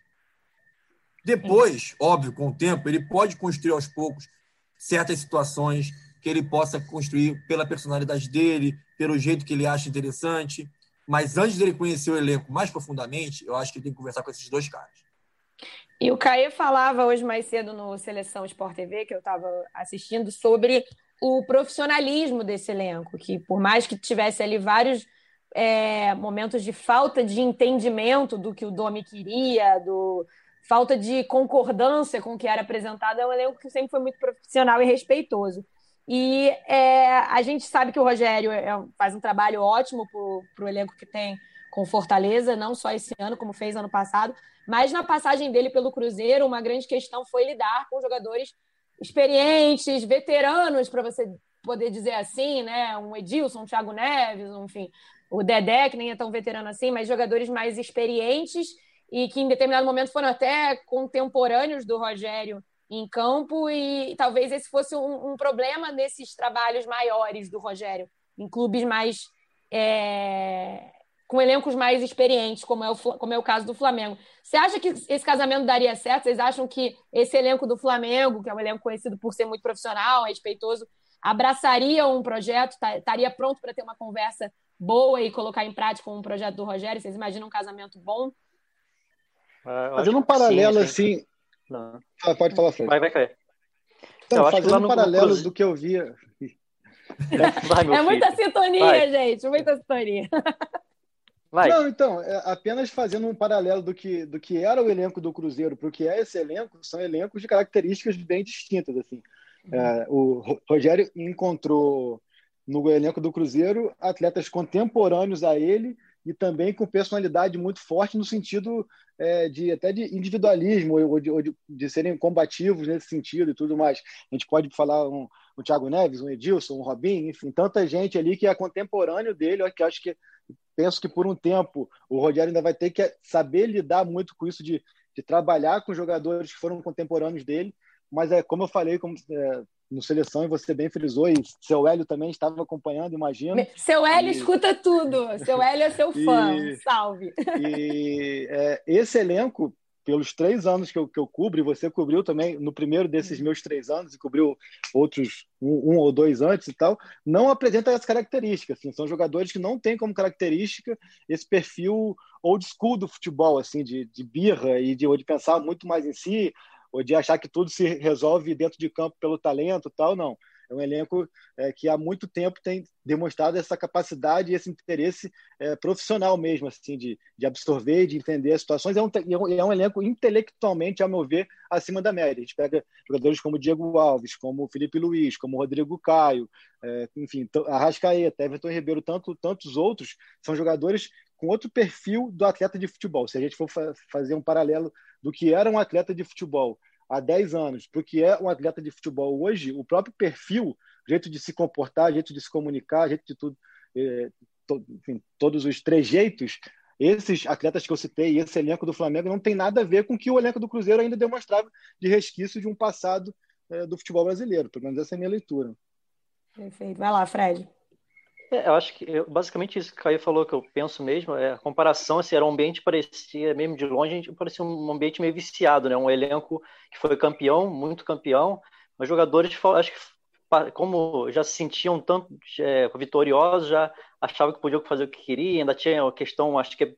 Depois, óbvio, com o tempo, ele pode construir aos poucos certas situações que ele possa construir pela personalidade dele, pelo jeito que ele acha interessante. Mas antes dele conhecer o elenco mais profundamente, eu acho que ele tem que conversar com esses dois caras. E o Caê falava hoje mais cedo no Seleção Sport TV, que eu estava assistindo, sobre o profissionalismo desse elenco, que por mais que tivesse ali vários é, momentos de falta de entendimento do que o Domi queria, do falta de concordância com o que era apresentado, é um elenco que sempre foi muito profissional e respeitoso. E é, a gente sabe que o Rogério é, faz um trabalho ótimo para o elenco que tem com Fortaleza, não só esse ano, como fez ano passado, mas na passagem dele pelo Cruzeiro, uma grande questão foi lidar com jogadores experientes, veteranos, para você poder dizer assim, né? Um Edilson, um Thiago Neves, enfim, o Dedé, que nem é tão veterano assim, mas jogadores mais experientes e que em determinado momento foram até contemporâneos do Rogério em campo, e talvez esse fosse um, um problema nesses trabalhos maiores do Rogério, em clubes mais. É, com elencos mais experientes, como é, o, como é o caso do Flamengo. Você acha que esse casamento daria certo? Vocês acham que esse elenco do Flamengo, que é um elenco conhecido por ser muito profissional, respeitoso, abraçaria um projeto, estaria pronto para ter uma conversa boa e colocar em prática um projeto do Rogério? Vocês imaginam um casamento bom? Uh, fazendo um paralelo sim, assim. Não. Ah, pode falar, Fred. Vai, vai cair. Então, fazendo um paralelo no... do que eu via. Vai, é muita sintonia, vai. gente, muita sintonia. Vai. Não, então, é, apenas fazendo um paralelo do que, do que era o elenco do Cruzeiro para o que é esse elenco, são elencos de características bem distintas. Assim. É, o Rogério encontrou no elenco do Cruzeiro atletas contemporâneos a ele e também com personalidade muito forte no sentido é, de até de individualismo ou de, ou de, de, serem combativos nesse sentido e tudo mais. A gente pode falar um, um Thiago Neves, um Edilson, um Robin, enfim, tanta gente ali que é contemporâneo dele, que acho que penso que por um tempo o Rogério ainda vai ter que saber lidar muito com isso de, de trabalhar com jogadores que foram contemporâneos dele, mas é como eu falei, como é, no seleção e você bem frisou, e seu Hélio também estava acompanhando, imagino. Seu Hélio e... escuta tudo, seu Hélio é seu fã, e... salve. E é, esse elenco, pelos três anos que eu, que eu cubro, e você cobriu também no primeiro desses meus três anos, e cobriu outros um, um ou dois antes e tal, não apresenta essas características. Assim, são jogadores que não têm como característica esse perfil old school do futebol, assim, de, de birra e de, de pensar muito mais em si, ou de achar que tudo se resolve dentro de campo pelo talento tal, não. É um elenco é, que há muito tempo tem demonstrado essa capacidade e esse interesse é, profissional mesmo, assim, de, de absorver, de entender as situações. É um, é é um elenco intelectualmente, a meu ver, acima da média. A gente pega jogadores como Diego Alves, como Felipe Luiz, como Rodrigo Caio, é, enfim, Arrascaeta, Everton Ribeiro, tanto, tantos outros, são jogadores com outro perfil do atleta de futebol. Se a gente for fa fazer um paralelo do que era um atleta de futebol há 10 anos para o que é um atleta de futebol hoje, o próprio perfil, jeito de se comportar, jeito de se comunicar, jeito de tudo, é, to, enfim, todos os trejeitos, esses atletas que eu citei, esse elenco do Flamengo não tem nada a ver com o que o elenco do Cruzeiro ainda demonstrava de resquício de um passado é, do futebol brasileiro. Pelo menos essa é a minha leitura. Perfeito. Vai lá, Fred. É, eu acho que eu, basicamente isso que o Caio falou que eu penso mesmo, é a comparação, assim, era um ambiente parecia, mesmo de longe, parecia um ambiente meio viciado, né? Um elenco que foi campeão, muito campeão, mas jogadores, acho que como já se sentiam tanto é, vitoriosos, já achavam que podiam fazer o que queriam, ainda tinha a questão, acho que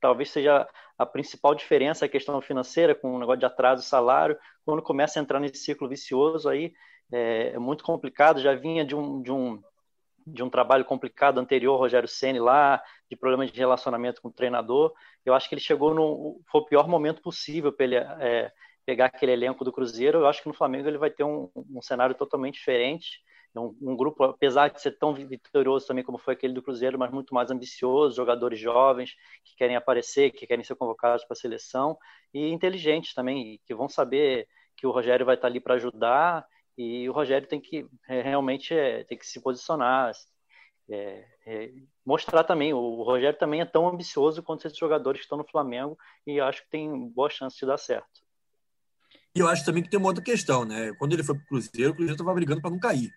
talvez seja a principal diferença, a questão financeira, com o negócio de atraso salário, quando começa a entrar nesse ciclo vicioso aí, é, é muito complicado, já vinha de um, de um de um trabalho complicado anterior, Rogério Ceni lá, de problemas de relacionamento com o treinador. Eu acho que ele chegou no foi o pior momento possível para ele é, pegar aquele elenco do Cruzeiro. Eu acho que no Flamengo ele vai ter um, um cenário totalmente diferente. Um, um, grupo, apesar de ser tão vitorioso também como foi aquele do Cruzeiro, mas muito mais ambicioso, jogadores jovens que querem aparecer, que querem ser convocados para a seleção e inteligentes também, que vão saber que o Rogério vai estar ali para ajudar e o Rogério tem que é, realmente é, tem que se posicionar, é, é, mostrar também. O Rogério também é tão ambicioso quanto esses jogadores que estão no Flamengo e acho que tem boa chance de dar certo. E eu acho também que tem uma outra questão, né? Quando ele foi para o Cruzeiro, o Cruzeiro estava brigando para não cair.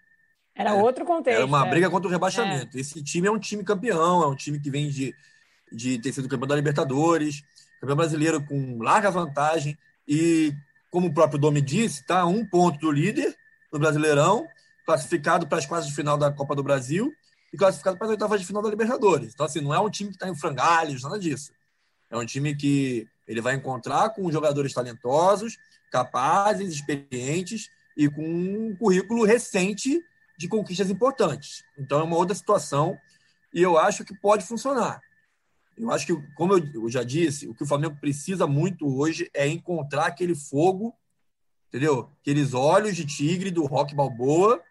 Era é, outro contexto. Era uma é. briga contra o rebaixamento. Esse time é um time campeão, é um time que vem de, de ter sido campeão da Libertadores, campeão brasileiro com larga vantagem e, como o próprio Domi disse, está a um ponto do líder no Brasileirão, classificado para as quartas de final da Copa do Brasil e classificado para as oitavas de final da Libertadores. Então, assim, não é um time que está em frangalhos, nada disso. É um time que Ele vai encontrar com jogadores talentosos, capazes, experientes e com um currículo recente de conquistas importantes. Então é uma outra situação e eu acho que pode funcionar. Eu acho que, como eu já disse, o que o Flamengo precisa muito hoje é encontrar aquele fogo, entendeu? Aqueles olhos de tigre do Rock Balboa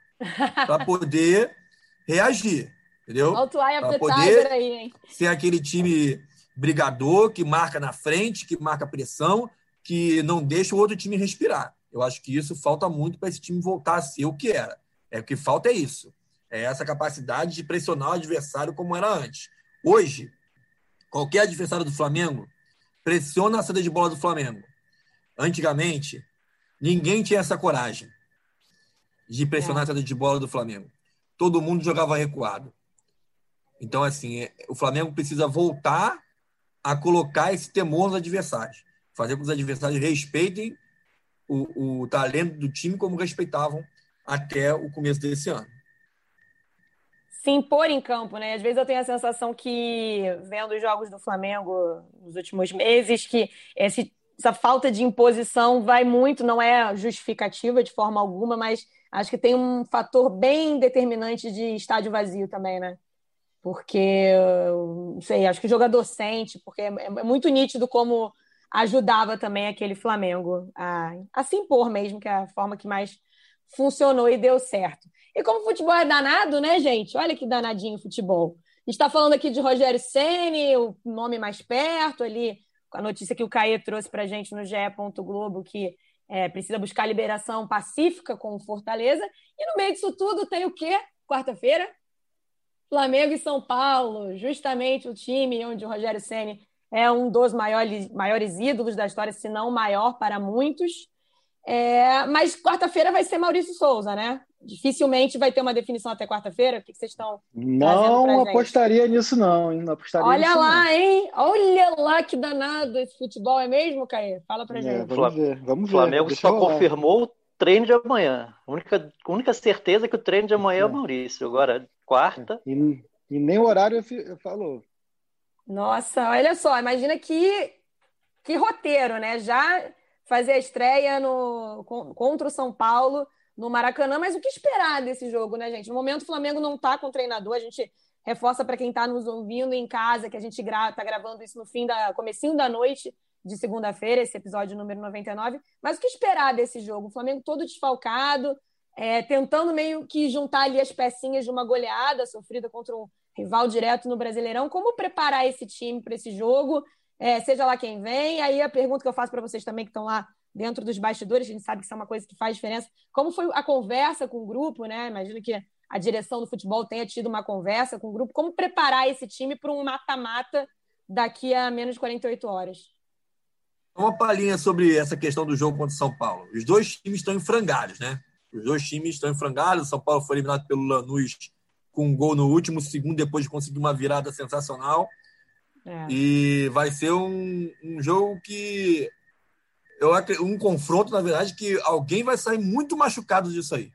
para poder reagir, entendeu? Para poder aí, ser aquele time brigador que marca na frente, que marca pressão, que não deixa o outro time respirar. Eu acho que isso falta muito para esse time voltar a ser o que era. É o que falta é isso. É essa capacidade de pressionar o adversário como era antes. Hoje, qualquer adversário do Flamengo pressiona a saída de bola do Flamengo. Antigamente, ninguém tinha essa coragem de pressionar é. a saída de bola do Flamengo. Todo mundo jogava recuado. Então, assim, é, o Flamengo precisa voltar a colocar esse temor nos adversários. Fazer com que os adversários respeitem o, o talento do time como respeitavam até o começo desse ano. Se impor em campo, né? Às vezes eu tenho a sensação que, vendo os jogos do Flamengo nos últimos meses, que esse, essa falta de imposição vai muito, não é justificativa de forma alguma, mas acho que tem um fator bem determinante de estádio vazio também, né? Porque, não sei, acho que o jogador sente, porque é, é muito nítido como ajudava também aquele Flamengo a, a se impor mesmo, que é a forma que mais funcionou e deu certo. E como o futebol é danado, né, gente? Olha que danadinho o futebol. A gente está falando aqui de Rogério Ceni, o nome mais perto ali, a notícia que o Caê trouxe para a gente no GE. Globo, que é, precisa buscar liberação pacífica com o Fortaleza. E no meio disso tudo tem o quê? Quarta-feira? Flamengo e São Paulo, justamente o time onde o Rogério Ceni é um dos maiores, maiores ídolos da história, se não o maior para muitos. É, mas quarta-feira vai ser Maurício Souza, né? Dificilmente vai ter uma definição até quarta-feira. O que vocês estão Não apostaria nisso, não, hein? Não apostaria Olha nisso, lá, não. hein? Olha lá que danado esse futebol, é mesmo, Caê? Fala pra é, gente. Vamos ver, vamos ver. O Flamengo só confirmou o treino de amanhã. A única, a única certeza é que o treino de amanhã é, é o Maurício. Agora, quarta. E, e nem o horário falou. Nossa, olha só, imagina que, que roteiro, né? Já fazer a estreia no, contra o São Paulo no Maracanã, mas o que esperar desse jogo, né, gente? No momento o Flamengo não está com treinador, a gente reforça para quem está nos ouvindo em casa, que a gente gra gravando isso no fim da comecinho da noite de segunda-feira, esse episódio número 99. Mas o que esperar desse jogo? O Flamengo todo desfalcado, é, tentando meio que juntar ali as pecinhas de uma goleada sofrida contra um rival direto no Brasileirão. Como preparar esse time para esse jogo? É, seja lá quem vem. Aí a pergunta que eu faço para vocês também que estão lá dentro dos bastidores, a gente sabe que isso é uma coisa que faz diferença. Como foi a conversa com o grupo, né? Imagino que a direção do futebol tenha tido uma conversa com o grupo. Como preparar esse time para um mata-mata daqui a menos de 48 horas? Uma palhinha sobre essa questão do jogo contra o São Paulo. Os dois times estão em frangalhos, né? Os dois times estão em frangalhos. O São Paulo foi eliminado pelo Lanús com um gol no último segundo, depois de conseguir uma virada sensacional. É. E vai ser um, um jogo que. Eu, um confronto, na verdade, que alguém vai sair muito machucado disso aí.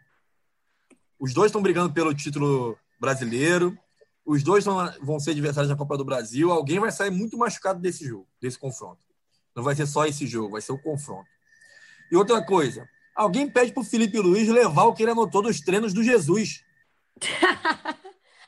Os dois estão brigando pelo título brasileiro. Os dois vão ser adversários da Copa do Brasil. Alguém vai sair muito machucado desse jogo, desse confronto. Não vai ser só esse jogo, vai ser o confronto. E outra coisa, alguém pede para o Felipe Luiz levar o que ele anotou dos treinos do Jesus.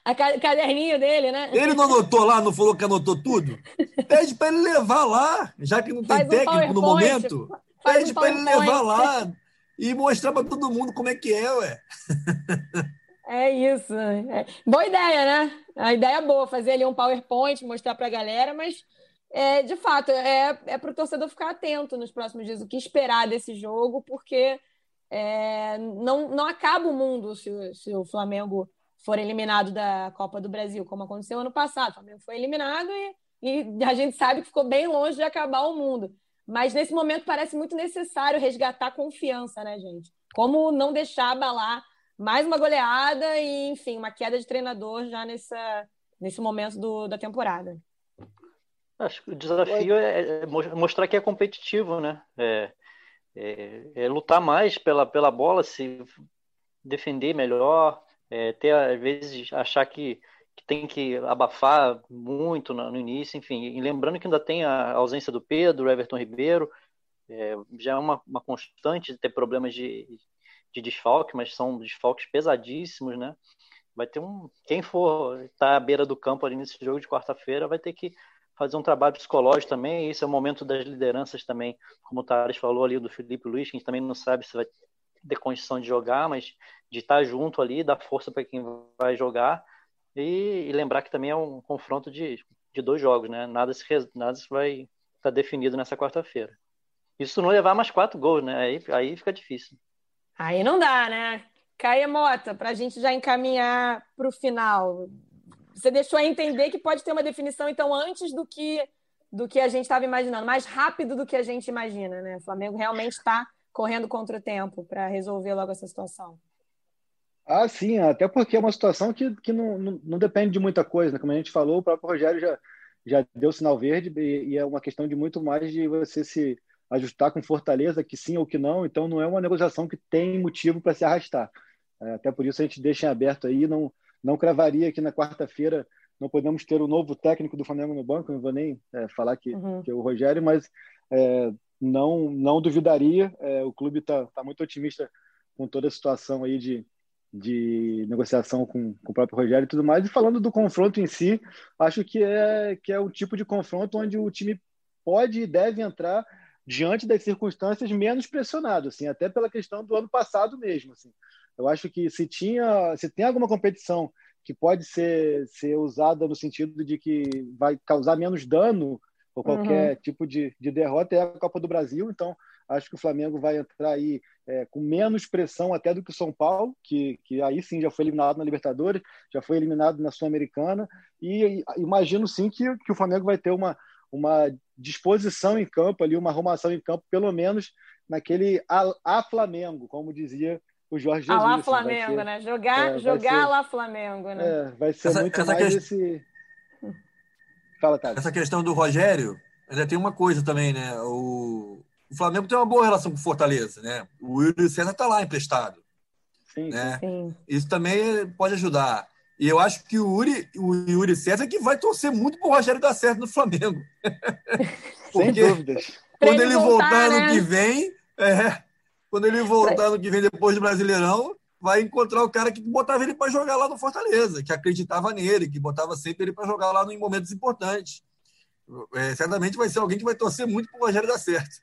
A caderninho dele, né? Ele não anotou lá, não falou que anotou tudo? Pede para ele levar lá, já que não tem Faz técnico um no momento. Pede um para ele levar lá e mostrar para todo mundo como é que é, ué. É isso. É. Boa ideia, né? A ideia é boa, fazer ali um PowerPoint, mostrar para a galera, mas é, de fato, é, é para o torcedor ficar atento nos próximos dias, o que esperar desse jogo, porque é, não, não acaba o mundo se, se o Flamengo for eliminado da Copa do Brasil, como aconteceu ano passado. O Flamengo foi eliminado e, e a gente sabe que ficou bem longe de acabar o mundo. Mas nesse momento parece muito necessário resgatar confiança, né, gente? Como não deixar abalar mais uma goleada e, enfim, uma queda de treinador já nessa, nesse momento do, da temporada. Acho que o desafio é, é mostrar que é competitivo, né? É, é, é, lutar mais pela, pela bola, se defender melhor, é, ter às vezes achar que, que tem que abafar muito no, no início, enfim. E lembrando que ainda tem a ausência do Pedro, Everton Ribeiro, é, já é uma, uma constante ter problemas de, de desfalque, mas são desfalques pesadíssimos, né? Vai ter um. Quem for estar tá à beira do campo ali nesse jogo de quarta-feira vai ter que fazer um trabalho psicológico também. Esse é o momento das lideranças também, como o Thales falou ali do Felipe Luiz, que a gente também não sabe se vai ter condição de jogar, mas de estar junto ali, dar força para quem vai jogar. E, e, lembrar que também é um confronto de, de dois jogos, né? Nada se, nada se vai estar tá definido nessa quarta-feira. Isso não levar mais quatro gols, né? Aí, aí fica difícil. Aí não dá, né? Caia Mota, para a gente já encaminhar para o final. Você deixou a entender que pode ter uma definição, então, antes do que do que a gente estava imaginando, mais rápido do que a gente imagina, né? O Flamengo realmente está correndo contra o tempo para resolver logo essa situação. Ah, sim, até porque é uma situação que, que não, não, não depende de muita coisa, né? Como a gente falou, o próprio Rogério já, já deu sinal verde e, e é uma questão de muito mais de você se ajustar com fortaleza, que sim ou que não. Então, não é uma negociação que tem motivo para se arrastar. É, até por isso a gente deixa em aberto aí. Não, não cravaria que na quarta-feira não podemos ter o novo técnico do Flamengo no banco. Não vou nem é, falar que, uhum. que é o Rogério, mas é, não, não duvidaria. É, o clube está tá muito otimista com toda a situação aí de, de negociação com, com, o próprio Rogério e tudo mais. E falando do confronto em si, acho que é, que é um tipo de confronto onde o time pode e deve entrar diante das circunstâncias menos pressionado, assim, até pela questão do ano passado mesmo, assim. Eu acho que se tinha, se tem alguma competição que pode ser ser usada no sentido de que vai causar menos dano ou qualquer uhum. tipo de, de derrota é a Copa do Brasil, então acho que o Flamengo vai entrar aí é, com menos pressão até do que o São Paulo, que, que aí sim já foi eliminado na Libertadores, já foi eliminado na Sul-Americana, e imagino sim que, que o Flamengo vai ter uma, uma disposição em campo ali, uma arrumação em campo, pelo menos naquele a, a Flamengo, como dizia o Jorge Jesus. A lá Flamengo, ser, né? Jogar, é, jogar ser, lá Flamengo, né? É, vai ser essa, muito essa mais questão... esse... Fala, Thales. Essa questão do Rogério, ainda tem uma coisa também, né? O, o Flamengo tem uma boa relação com o Fortaleza, né? O Yuri César está lá emprestado. Sim, né? sim. Isso também pode ajudar. E eu acho que o Yuri, o Yuri César é que vai torcer muito para o Rogério dar certo no Flamengo. Sem dúvidas. Quando ele voltar, voltar né? no que vem, é, quando ele voltar no que vem depois do Brasileirão, vai encontrar o cara que botava ele para jogar lá no Fortaleza, que acreditava nele, que botava sempre ele para jogar lá em momentos importantes. É, certamente vai ser alguém que vai torcer muito para o Rogério dar certo.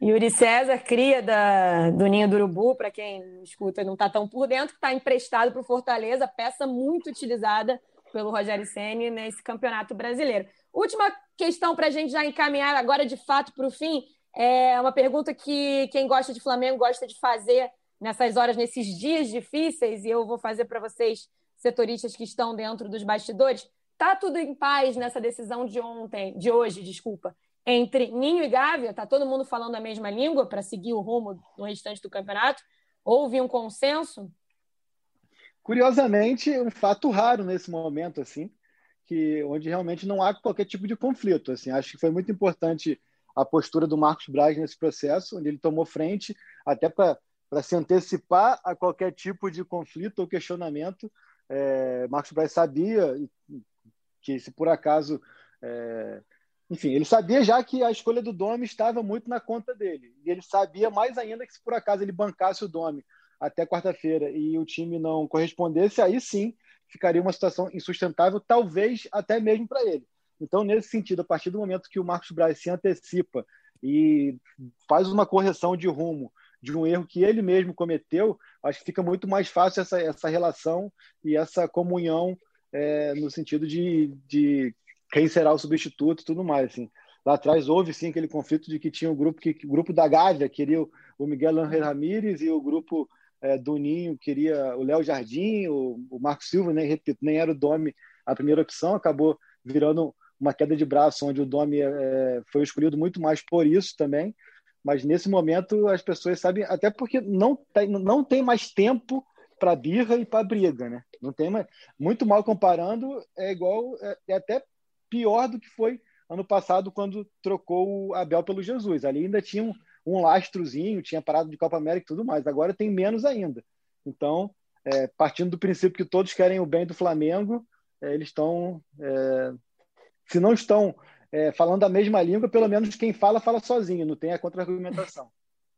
Yuri César, cria da, do Ninho do Urubu, para quem escuta e não está tão por dentro, está emprestado para o Fortaleza, peça muito utilizada pelo Rogério Ceni nesse campeonato brasileiro. Última questão para a gente já encaminhar agora de fato para o fim. É uma pergunta que quem gosta de Flamengo gosta de fazer nessas horas, nesses dias difíceis, e eu vou fazer para vocês, setoristas que estão dentro dos bastidores. Tá tudo em paz nessa decisão de ontem, de hoje, desculpa, entre Ninho e Gávea, está todo mundo falando a mesma língua para seguir o rumo no restante do campeonato? Houve um consenso? Curiosamente, um fato raro nesse momento, assim, que onde realmente não há qualquer tipo de conflito. Assim, acho que foi muito importante a postura do Marcos Braz nesse processo, onde ele tomou frente até para se antecipar a qualquer tipo de conflito ou questionamento. É, Marcos Braz sabia que se por acaso é, enfim, ele sabia já que a escolha do Domi estava muito na conta dele. E ele sabia mais ainda que se por acaso ele bancasse o Domi até quarta-feira e o time não correspondesse, aí sim ficaria uma situação insustentável, talvez até mesmo para ele. Então, nesse sentido, a partir do momento que o Marcos Braz se antecipa e faz uma correção de rumo de um erro que ele mesmo cometeu, acho que fica muito mais fácil essa, essa relação e essa comunhão é, no sentido de, de quem será o substituto e tudo mais. Assim. Lá atrás houve sim aquele conflito de que tinha o um grupo que o grupo da Gávea queria o, Miguel Angel Ramírez e o grupo é, do Ninho queria o Léo Jardim, o, o Marco Silva, nem repito, nem era o Domi a primeira opção, acabou virando uma queda de braço, onde o Domi é, foi escolhido muito mais por isso também. Mas nesse momento as pessoas sabem, até porque não tem, não tem mais tempo para birra e para briga, né? Não tem mais, muito mal comparando, é igual, é, é até pior do que foi ano passado quando trocou o Abel pelo Jesus. Ali ainda tinha um, um lastrozinho, tinha parado de Copa América e tudo mais. Agora tem menos ainda. Então, é, partindo do princípio que todos querem o bem do Flamengo, é, eles estão, é, se não estão é, falando a mesma língua, pelo menos quem fala, fala sozinho, não tem a contra-argumentação.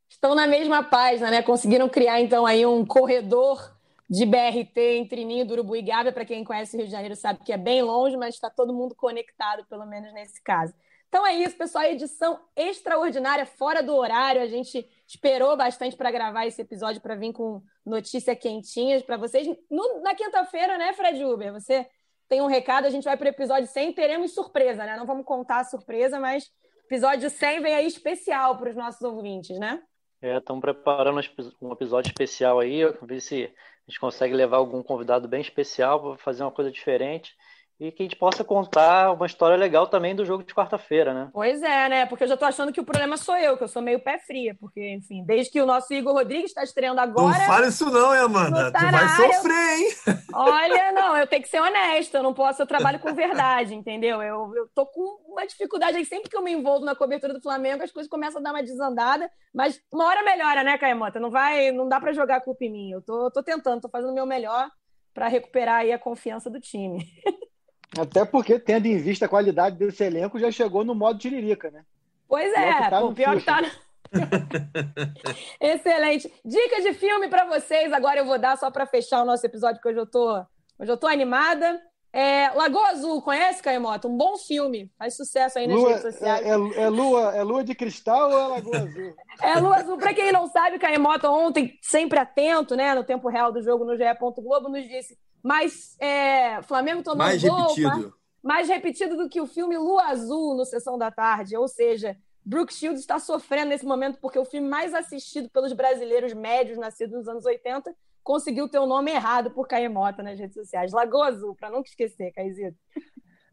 Estão na mesma página, né? Conseguiram criar, então, aí um corredor de BRT entre Ninho do Urubu e Gávea. Para quem conhece o Rio de Janeiro sabe que é bem longe, mas está todo mundo conectado, pelo menos nesse caso. Então é isso, pessoal. Edição extraordinária, fora do horário. A gente esperou bastante para gravar esse episódio para vir com notícias quentinhas para vocês. No, na quinta-feira, né, Fred Uber? Você tem um recado, a gente vai para o episódio 100 teremos surpresa, né? Não vamos contar a surpresa, mas episódio 100 vem aí especial para os nossos ouvintes, né? É, estamos preparando um episódio especial aí, ver se a gente consegue levar algum convidado bem especial para fazer uma coisa diferente e que a gente possa contar uma história legal também do jogo de quarta-feira, né? Pois é, né? Porque eu já tô achando que o problema sou eu, que eu sou meio pé fria, porque, enfim, desde que o nosso Igor Rodrigues está estreando agora. Não fala isso, não, hein, Amanda? Tá tu vai área, sofrer, hein? Olha, não, eu tenho que ser honesta, eu não posso, eu trabalho com verdade, entendeu? Eu, eu tô com uma dificuldade aí, sempre que eu me envolvo na cobertura do Flamengo, as coisas começam a dar uma desandada, mas uma hora melhora, né, Caemota? Não vai, não dá para jogar a culpa em mim. Eu tô, tô tentando, tô fazendo o meu melhor para recuperar aí a confiança do time. Até porque, tendo em vista a qualidade desse elenco, já chegou no modo tiririca, né? Pois é, tá o pior que tá. No... Excelente. Dica de filme para vocês. Agora eu vou dar só para fechar o nosso episódio, porque hoje eu tô, hoje eu tô animada. É, Lagoa Azul, conhece, Caemota? Um bom filme. Faz sucesso aí nas lua, redes sociais. É, é, é, lua, é lua de cristal ou é Lagoa Azul? é Lua Azul. Para quem não sabe, Caemota ontem, sempre atento, né, no tempo real do jogo no GE. Globo, nos disse mais é, Flamengo tomando mais gol, repetido. Mais, mais repetido do que o filme Lua Azul no Sessão da Tarde. Ou seja, Brooke Shields está sofrendo nesse momento porque o filme mais assistido pelos brasileiros médios nascidos nos anos 80 conseguiu ter o nome errado por Caemota nas redes sociais. Lagoa Azul, para nunca esquecer, Caizito.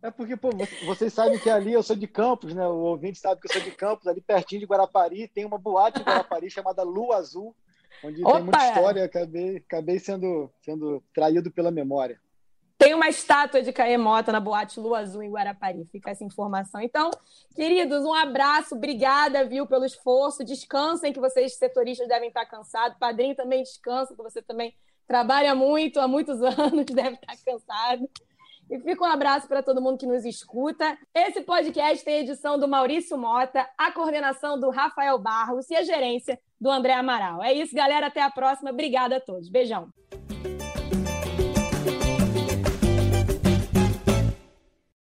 É porque, pô, vocês sabem que ali eu sou de Campos, né? O ouvinte sabe que eu sou de Campos, ali pertinho de Guarapari, tem uma boate em Guarapari chamada Lua Azul onde Opa! tem muita história, acabei, acabei sendo, sendo traído pela memória. Tem uma estátua de Caemota na Boate Lua Azul em Guarapari, fica essa informação. Então, queridos, um abraço, obrigada, viu, pelo esforço. Descansem, que vocês, setoristas, devem estar cansados. Padrinho também descansa, que você também trabalha muito, há muitos anos, deve estar cansado. E fica um abraço para todo mundo que nos escuta. Esse podcast tem edição do Maurício Mota, a coordenação do Rafael Barros e a gerência do André Amaral. É isso, galera. Até a próxima. Obrigada a todos. Beijão.